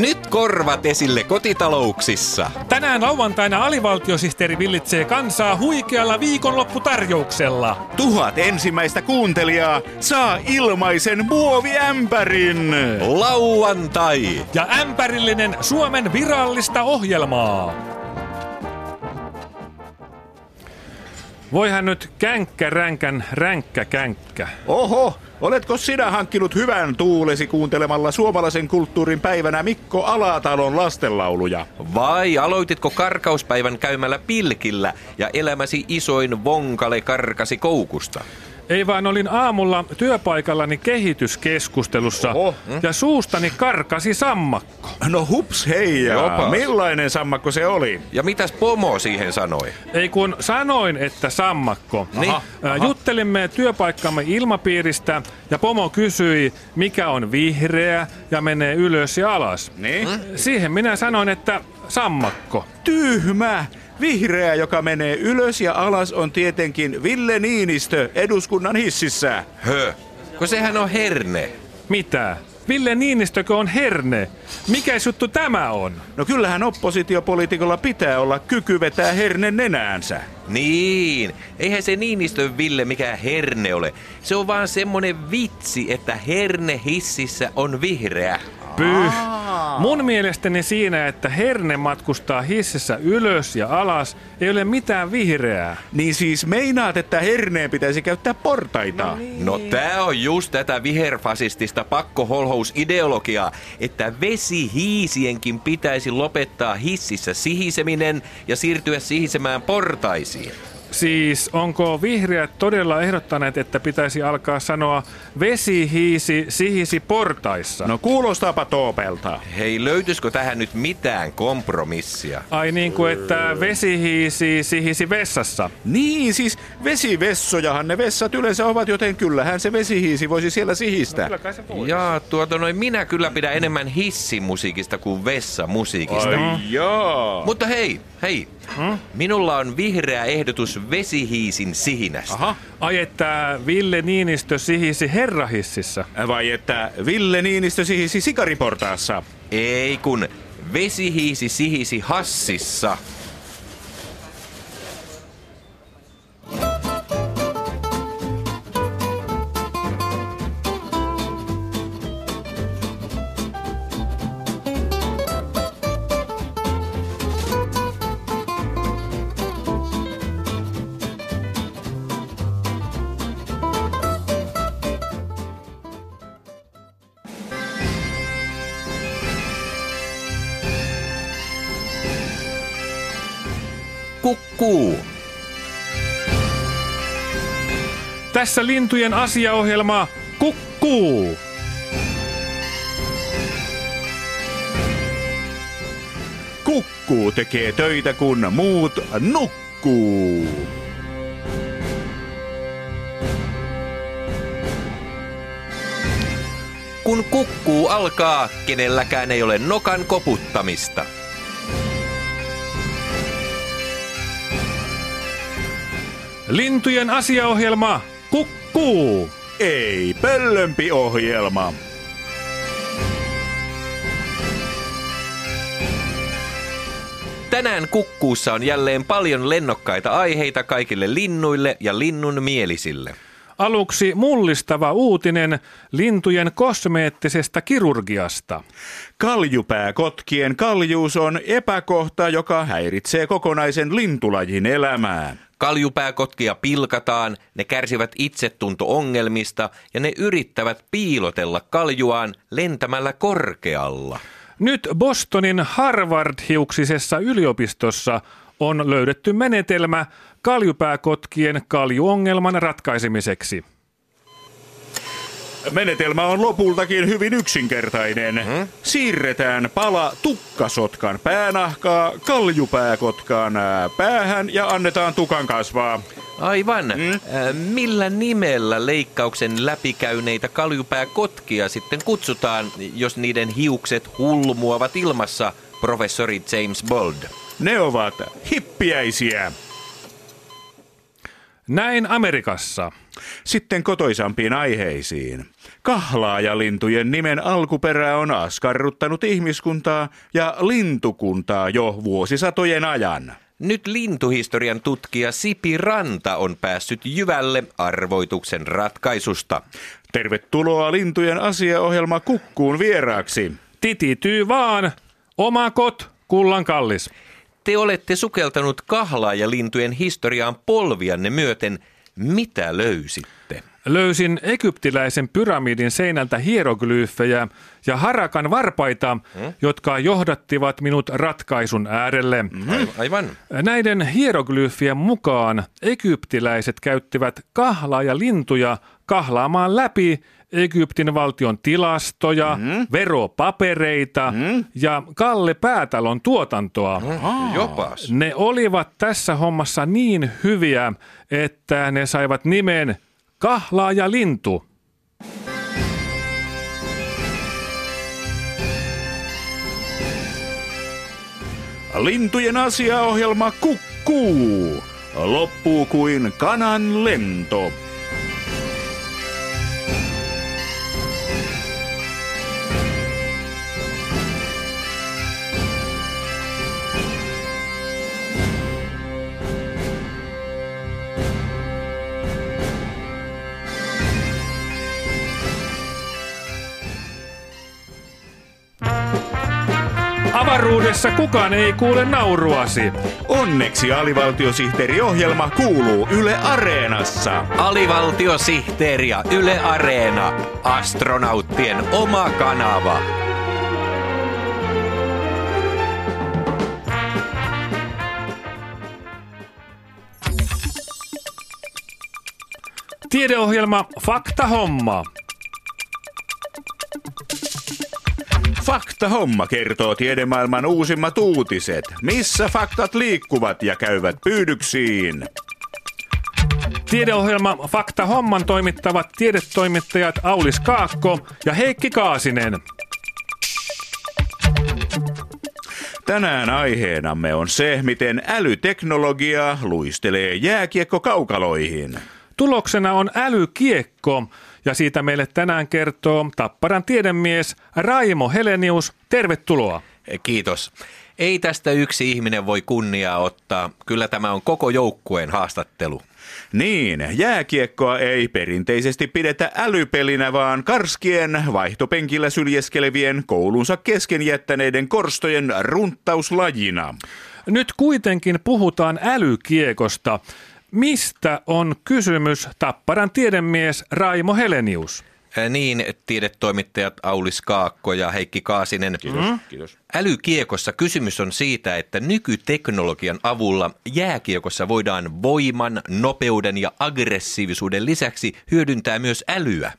Nyt korvat esille kotitalouksissa. Tänään lauantaina alivaltiosihteeri villitsee kansaa huikealla viikonlopputarjouksella. Tuhat ensimmäistä kuuntelijaa saa ilmaisen muoviämpärin. Lauantai. Ja ämpärillinen Suomen virallista ohjelmaa. Voihan nyt känkkä ränkän ränkkä känkkä. Oho, oletko sinä hankkinut hyvän tuulesi kuuntelemalla suomalaisen kulttuurin päivänä Mikko Alatalon lastenlauluja? Vai aloititko karkauspäivän käymällä pilkillä ja elämäsi isoin vonkale karkasi koukusta? Ei vaan olin aamulla työpaikallani kehityskeskustelussa Oho. ja suustani karkasi sammakko. No hups heijaa, millainen sammakko se oli? Ja mitäs pomo siihen sanoi? Ei kun sanoin, että sammakko. Niin. Ää, Juttelimme työpaikkamme ilmapiiristä ja pomo kysyi, mikä on vihreä ja menee ylös ja alas. Niin? Siihen minä sanoin, että sammakko. Tyhmä! Vihreä, joka menee ylös ja alas, on tietenkin Ville Niinistö eduskunnan hississä. Hö, kun sehän on herne. Mitä? Ville Niinistökö on herne? Mikä juttu tämä on? No kyllähän oppositiopoliitikolla pitää olla kyky vetää herne nenäänsä. Niin, eihän se Niinistön Ville mikään herne ole. Se on vaan semmonen vitsi, että herne hississä on vihreä. Pyh. Mun mielestäni siinä, että herne matkustaa hississä ylös ja alas, ei ole mitään vihreää. Niin siis meinaat, että herneen pitäisi käyttää portaita? No tää on just tätä viherfasistista pakkoholhousideologiaa, että vesihiisienkin pitäisi lopettaa hississä sihiseminen ja siirtyä sihisemään portaisiin. Siis onko vihreät todella ehdottaneet, että pitäisi alkaa sanoa vesi hiisi sihisi portaissa? No kuulostaapa toopelta. Hei, löytyisikö tähän nyt mitään kompromissia? Ai niin kuin, että vesi hiisi sihisi vessassa. Niin, siis vesivessojahan ne vessat yleensä ovat, joten kyllähän se vesihiisi voisi siellä sihistä. kai se voi. Jaa, tuota noin, minä kyllä pidän enemmän hissimusiikista kuin vessamusiikista. Ai jaa. Mutta hei, hei. Hmm? Minulla on vihreä ehdotus vesihiisin sihinästä. Aha. Ai että Ville Niinistö sihisi herrahississä. Vai että Ville Niinistö sihisi sikariportaassa? Ei kun vesihiisi sihisi hassissa. Kukkuu. Tässä lintujen asiaohjelma kukkuu. Kukkuu tekee töitä, kun muut nukkuu. Kun kukkuu alkaa, kenelläkään ei ole nokan koputtamista. Lintujen asiaohjelma kukkuu. Ei pöllömpi ohjelma. Tänään kukkuussa on jälleen paljon lennokkaita aiheita kaikille linnuille ja linnun mielisille. Aluksi mullistava uutinen lintujen kosmeettisesta kirurgiasta. Kaljupääkotkien kaljuus on epäkohta, joka häiritsee kokonaisen lintulajin elämää. Kaljupääkotkia pilkataan, ne kärsivät itsetunto-ongelmista ja ne yrittävät piilotella kaljuaan lentämällä korkealla. Nyt Bostonin Harvard-hiuksisessa yliopistossa on löydetty menetelmä kaljupääkotkien kaljuongelman ratkaisemiseksi. Menetelmä on lopultakin hyvin yksinkertainen. Hmm? Siirretään pala tukkasotkan päänahkaa kaljupääkotkan ää, päähän ja annetaan tukan kasvaa. Aivan. Mm? Äh, millä nimellä leikkauksen läpikäyneitä kaljupääkotkia sitten kutsutaan, jos niiden hiukset hulmuavat ilmassa, professori James Bold? Ne ovat hippiäisiä. Näin Amerikassa. Sitten kotoisampiin aiheisiin. Kahlaajalintujen nimen alkuperä on askarruttanut ihmiskuntaa ja lintukuntaa jo vuosisatojen ajan. Nyt lintuhistorian tutkija Sipi Ranta on päässyt Jyvälle arvoituksen ratkaisusta. Tervetuloa lintujen asiaohjelma Kukkuun vieraaksi. Titityy vaan. Omakot, kullan kallis. Te olette sukeltanut kahlaajalintujen historiaan polvianne myöten. Mitä löysitte? Löysin egyptiläisen pyramidin seinältä hieroglyfejä ja harakan varpaita, hmm? jotka johdattivat minut ratkaisun äärelle. Hmm. Aivan. Näiden hieroglyfien mukaan egyptiläiset käyttivät kahlaa ja lintuja kahlaamaan läpi Egyptin valtion tilastoja, mm. veropapereita mm. ja Kalle Päätalon tuotantoa. Jopas. Ne olivat tässä hommassa niin hyviä, että ne saivat nimen Kahlaa ja lintu. Lintujen asiaohjelma kukkuu. Loppuu kuin kanan lento. Avaruudessa kukaan ei kuule nauruasi. Onneksi alivaltiosihteeriohjelma kuuluu Yle Areenassa. Alivaltiosihteeri ja Yle Areena. Astronauttien oma kanava. Tiedeohjelma Fakta Homma. Fakta Homma kertoo tiedemaailman uusimmat uutiset. Missä faktat liikkuvat ja käyvät pyydyksiin? Tiedeohjelma Fakta Homman toimittavat tiedetoimittajat Aulis Kaakko ja Heikki Kaasinen. Tänään aiheenamme on se, miten älyteknologia luistelee jääkiekkokaukaloihin. Tuloksena on älykiekko, ja siitä meille tänään kertoo Tapparan tiedemies Raimo Helenius. Tervetuloa. Kiitos. Ei tästä yksi ihminen voi kunniaa ottaa. Kyllä tämä on koko joukkueen haastattelu. Niin, jääkiekkoa ei perinteisesti pidetä älypelinä, vaan karskien, vaihtopenkillä syljeskelevien, koulunsa kesken jättäneiden korstojen runttauslajina. Nyt kuitenkin puhutaan älykiekosta. Mistä on kysymys Tapparan tiedemies Raimo Helenius? Niin, tiedetoimittajat Aulis Kaakko ja Heikki Kaasinen. Kiitos. Mm. Kiitos. Älykiekossa kysymys on siitä, että nykyteknologian avulla jääkiekossa voidaan voiman, nopeuden ja aggressiivisuuden lisäksi hyödyntää myös älyä.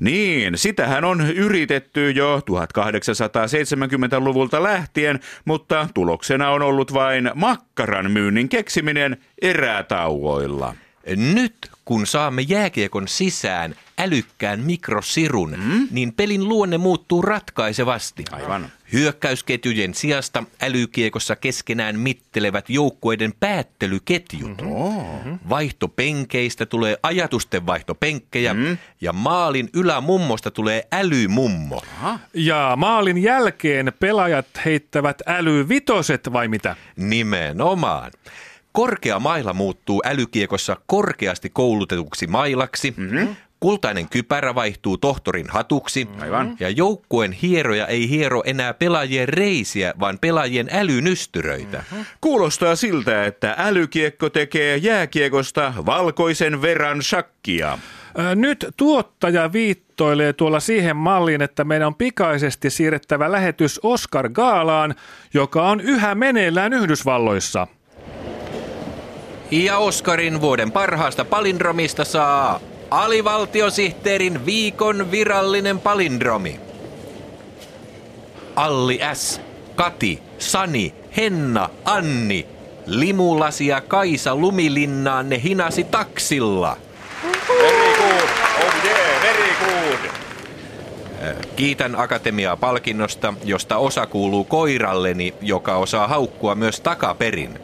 Niin, sitähän on yritetty jo 1870-luvulta lähtien, mutta tuloksena on ollut vain makkaran myynnin keksiminen erätauoilla. Nyt kun saamme jääkiekon sisään älykkään mikrosirun, mm? niin pelin luonne muuttuu ratkaisevasti. Aivan. Hyökkäysketjujen sijasta älykiekossa keskenään mittelevät joukkueiden päättelyketjut. Mm-hmm. Vaihtopenkeistä tulee ajatusten vaihtopenkkejä mm. ja maalin ylämummosta tulee älymummo. Aha. Ja maalin jälkeen pelaajat heittävät älyvitoset vai mitä? Nimenomaan. Korkea maila muuttuu älykiekossa korkeasti koulutetuksi mailaksi. Mm-hmm. Kultainen kypärä vaihtuu tohtorin hatuksi. Aivan. Ja joukkueen hieroja ei hiero enää pelaajien reisiä, vaan pelaajien älynystyröitä. Mm-hmm. Kuulostaa siltä, että älykiekko tekee jääkiekosta valkoisen verran shakkia. Nyt tuottaja viittoilee tuolla siihen malliin, että meidän on pikaisesti siirrettävä lähetys Oscar Gaalaan, joka on yhä meneillään Yhdysvalloissa. Ja Oskarin vuoden parhaasta palindromista saa alivaltiosihteerin viikon virallinen palindromi. Alli S, Kati, Sani, Henna, Anni, Limulasia Kaisa Lumilinnaan ne hinasi taksilla. Very good. Oh yeah, very good. Kiitän Akatemiaa palkinnosta, josta osa kuuluu koiralleni, joka osaa haukkua myös takaperin.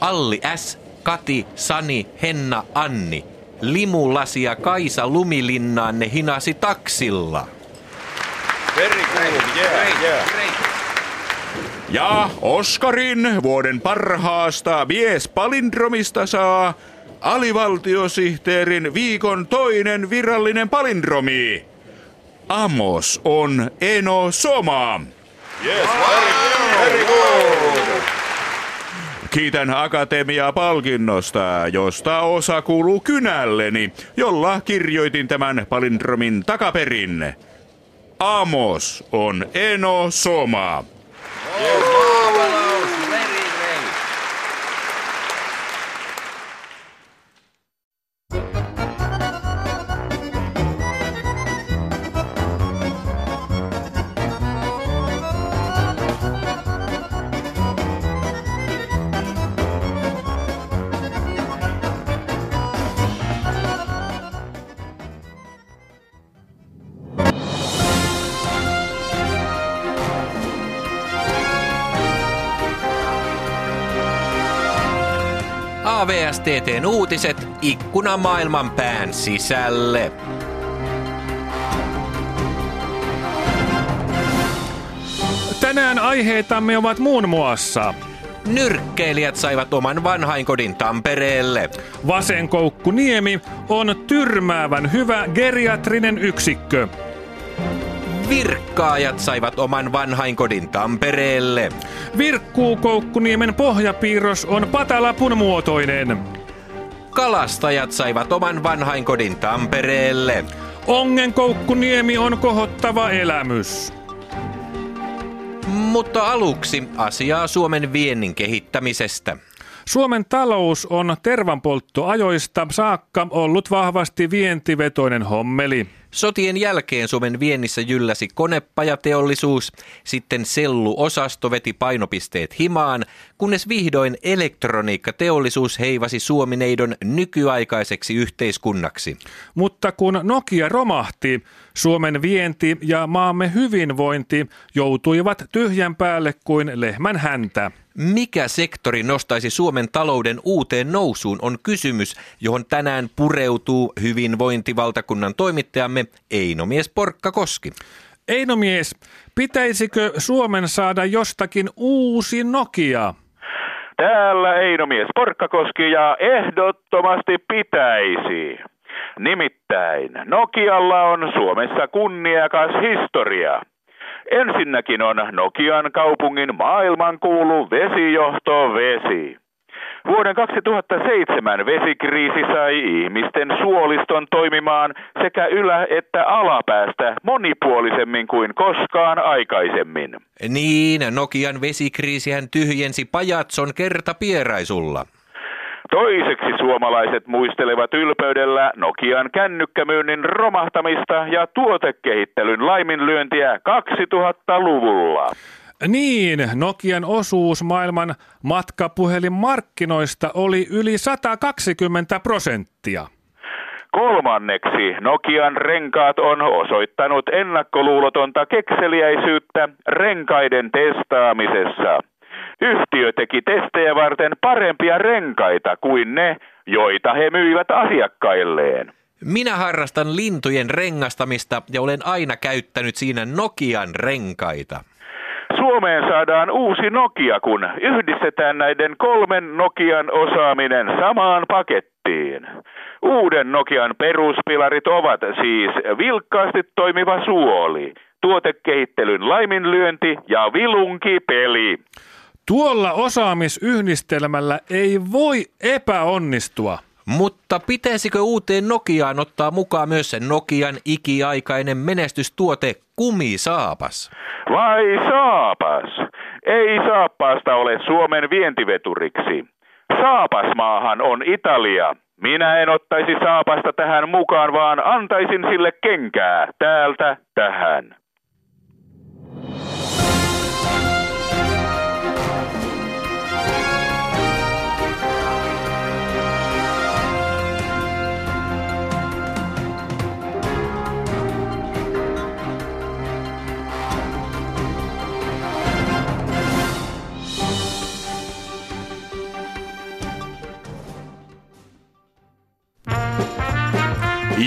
Alli S, Kati, Sani, Henna, Anni. Limulasia Kaisa Lumilinnaanne hinasi taksilla. Very good, yeah, yeah. Ja Oskarin vuoden parhaasta miespalindromista saa alivaltiosihteerin viikon toinen virallinen palindromi. Amos on Eno Soma. Yes, very, very good. Kiitän Akatemiaa palkinnosta, josta osa kuuluu kynälleni, jolla kirjoitin tämän palindromin takaperin. Amos on Eno Soma. AVSTTn uutiset ikkuna maailman pään sisälle. Tänään aiheitamme ovat muun muassa Nyrkkeilijät saivat oman vanhainkodin Tampereelle. Vasenkoukku Niemi on tyrmäävän hyvä geriatrinen yksikkö. Virkkaajat saivat oman vanhainkodin Tampereelle. Virkkuukoukkuniemen pohjapiirros on patalapun muotoinen. Kalastajat saivat oman vanhainkodin Tampereelle. Ongenkoukkuniemi on kohottava elämys. Mutta aluksi asiaa Suomen viennin kehittämisestä. Suomen talous on tervanpolttoajoista saakka ollut vahvasti vientivetoinen hommeli. Sotien jälkeen Suomen viennissä jylläsi konepajateollisuus, sitten selluosasto veti painopisteet himaan, kunnes vihdoin elektroniikkateollisuus heivasi Suomineidon nykyaikaiseksi yhteiskunnaksi. Mutta kun Nokia romahti, Suomen vienti ja maamme hyvinvointi joutuivat tyhjän päälle kuin lehmän häntä. Mikä sektori nostaisi Suomen talouden uuteen nousuun on kysymys, johon tänään pureutuu hyvinvointivaltakunnan toimittajamme Einomies Porkkakoski. Einomies, pitäisikö Suomen saada jostakin uusi Nokia? Täällä Einomies Porkkakoski ja ehdottomasti pitäisi. Nimittäin Nokialla on Suomessa kunniakas historia. Ensinnäkin on Nokian kaupungin maailmankuulu vesijohto vesi. Vuoden 2007 vesikriisi sai ihmisten suoliston toimimaan sekä ylä- että alapäästä monipuolisemmin kuin koskaan aikaisemmin. Niin, Nokian vesikriisihän tyhjensi Pajatson kertapieraisulla. Toiseksi suomalaiset muistelevat ylpeydellä Nokian kännykkämyynnin romahtamista ja tuotekehittelyn laiminlyöntiä 2000-luvulla. Niin, Nokian osuus maailman matkapuhelinmarkkinoista oli yli 120 prosenttia. Kolmanneksi Nokian renkaat on osoittanut ennakkoluulotonta kekseliäisyyttä renkaiden testaamisessa. Yhtiö teki testejä varten parempia renkaita kuin ne, joita he myivät asiakkailleen. Minä harrastan lintujen rengastamista ja olen aina käyttänyt siinä Nokian renkaita. Suomeen saadaan uusi Nokia, kun yhdistetään näiden kolmen Nokian osaaminen samaan pakettiin. Uuden Nokian peruspilarit ovat siis vilkkaasti toimiva suoli, tuotekehittelyn laiminlyönti ja vilunkipeli. Tuolla osaamisyhdistelmällä ei voi epäonnistua. Mutta pitäisikö uuteen Nokiaan ottaa mukaan myös sen Nokian ikiaikainen menestystuote kumisaapas? Vai saapas? Ei saappaasta ole Suomen vientiveturiksi. Saapasmaahan on Italia. Minä en ottaisi saapasta tähän mukaan, vaan antaisin sille kenkää täältä tähän.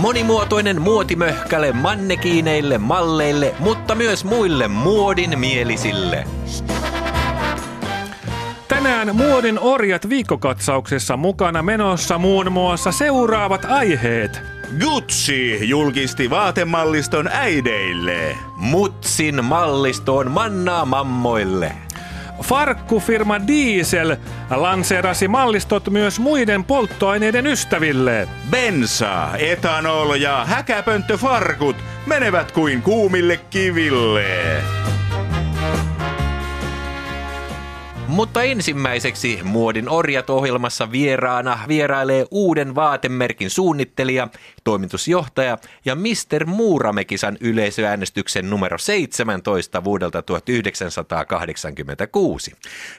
Monimuotoinen muotimöhkäle mannekiineille, malleille, mutta myös muille muodin mielisille. Tänään Muodin orjat viikkokatsauksessa mukana menossa muun muassa seuraavat aiheet. Gucci julkisti vaatemalliston äideille. Mutsin mallistoon mannaa mammoille. Farkkufirma Diesel lanseerasi mallistot myös muiden polttoaineiden ystäville. Bensa, etanol ja häkäpönttöfarkut menevät kuin kuumille kiville. Mutta ensimmäiseksi Muodin orjat ohjelmassa vieraana vierailee uuden vaatemerkin suunnittelija, toimitusjohtaja ja Mr. Muuramekisan yleisöäänestyksen numero 17 vuodelta 1986.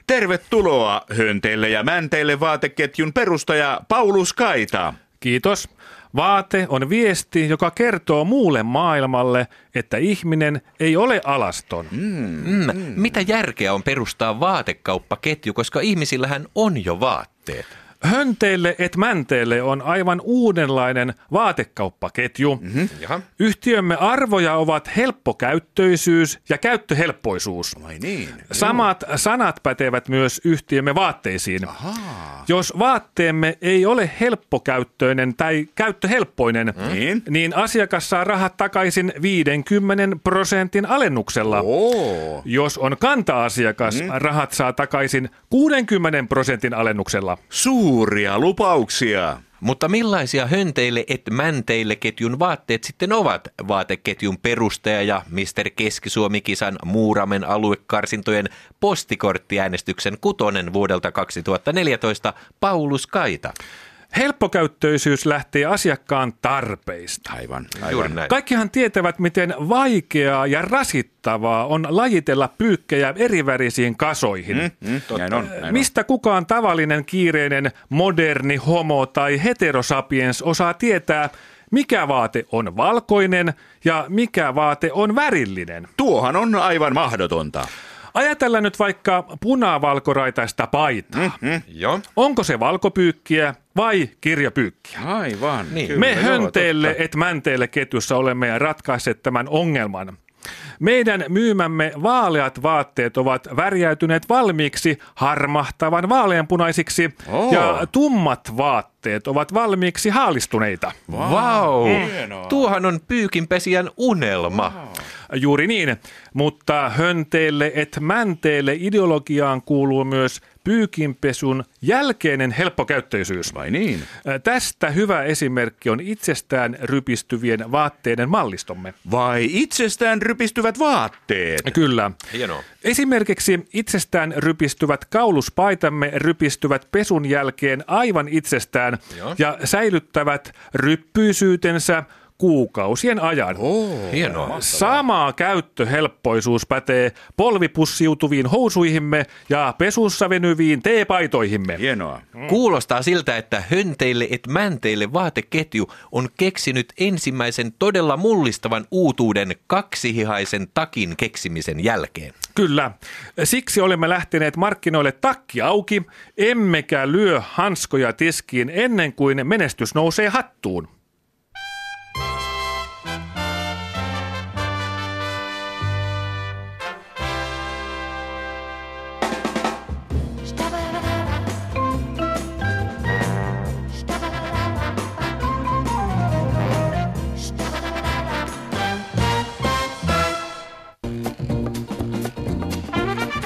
Tervetuloa hönteille ja mänteille vaateketjun perustaja Paulus Kaita. Kiitos. Vaate on viesti, joka kertoo muulle maailmalle, että ihminen ei ole alaston. Mm. Mitä järkeä on perustaa vaatekauppaketju, koska ihmisillähän on jo vaatteet? Hönteille et mänteille on aivan uudenlainen vaatekauppaketju. Mm-hmm. Jaha. Yhtiömme arvoja ovat helppokäyttöisyys ja käyttöhelppoisuus. Vai niin? Samat sanat pätevät myös yhtiömme vaatteisiin. Ahaa. Jos vaatteemme ei ole helppokäyttöinen tai käyttöhelppoinen, Niin? niin asiakas saa rahat takaisin 50 prosentin alennuksella. Oo. Jos on kanta-asiakas, mm. rahat saa takaisin 60 prosentin alennuksella. Suuria lupauksia. Mutta millaisia hönteille et mänteille ketjun vaatteet sitten ovat? Vaateketjun perustaja ja Mr. Keski-Suomi-kisan Muuramen aluekarsintojen postikorttiäänestyksen kutonen vuodelta 2014 Paulus Kaita. Helppokäyttöisyys lähtee asiakkaan tarpeista. Aivan, Juuri aivan. näin. Kaikkihan tietävät, miten vaikeaa ja rasittavaa on lajitella pyykkejä erivärisiin kasoihin. Mm. Mm, näin on, näin Mistä kukaan tavallinen, kiireinen, moderni, homo tai heterosapiens osaa tietää, mikä vaate on valkoinen ja mikä vaate on värillinen. Tuohan on aivan mahdotonta. Ajatellaan nyt vaikka punavalkoraitaista paitaa. Mm. Joo. Onko se valkopyykkiä vai kirjapyykkiä? Aivan. Niin. Kyllä, Me joo, hönteelle totta. et mänteelle ketjussa olemme ratkaisseet tämän ongelman. Meidän myymämme vaaleat vaatteet ovat värjäytyneet valmiiksi harmahtavan vaaleanpunaisiksi Oo. ja tummat vaatteet ovat valmiiksi haalistuneita. Vau! Wow. Hienoa. Tuohan on pyykinpesijän unelma. Juuri niin, mutta hönteelle et mänteelle ideologiaan kuuluu myös pyykinpesun jälkeinen helppokäyttöisyys. Vai niin? Tästä hyvä esimerkki on itsestään rypistyvien vaatteiden mallistomme. Vai itsestään rypistyvät vaatteet? Kyllä. Hienoa. Esimerkiksi itsestään rypistyvät kauluspaitamme rypistyvät pesun jälkeen aivan itsestään Joo. ja säilyttävät ryppyisyytensä kuukausien ajan. Oo. Hienoa. Sama käyttöhelppoisuus pätee polvipussiutuviin housuihimme ja pesussa venyviin teepaitoihimme. Hienoa. Kuulostaa siltä, että hönteille et mänteille vaateketju on keksinyt ensimmäisen todella mullistavan uutuuden kaksihihaisen takin keksimisen jälkeen. Kyllä. Siksi olemme lähteneet markkinoille takki auki, emmekä lyö hanskoja tiskiin ennen kuin menestys nousee hattuun.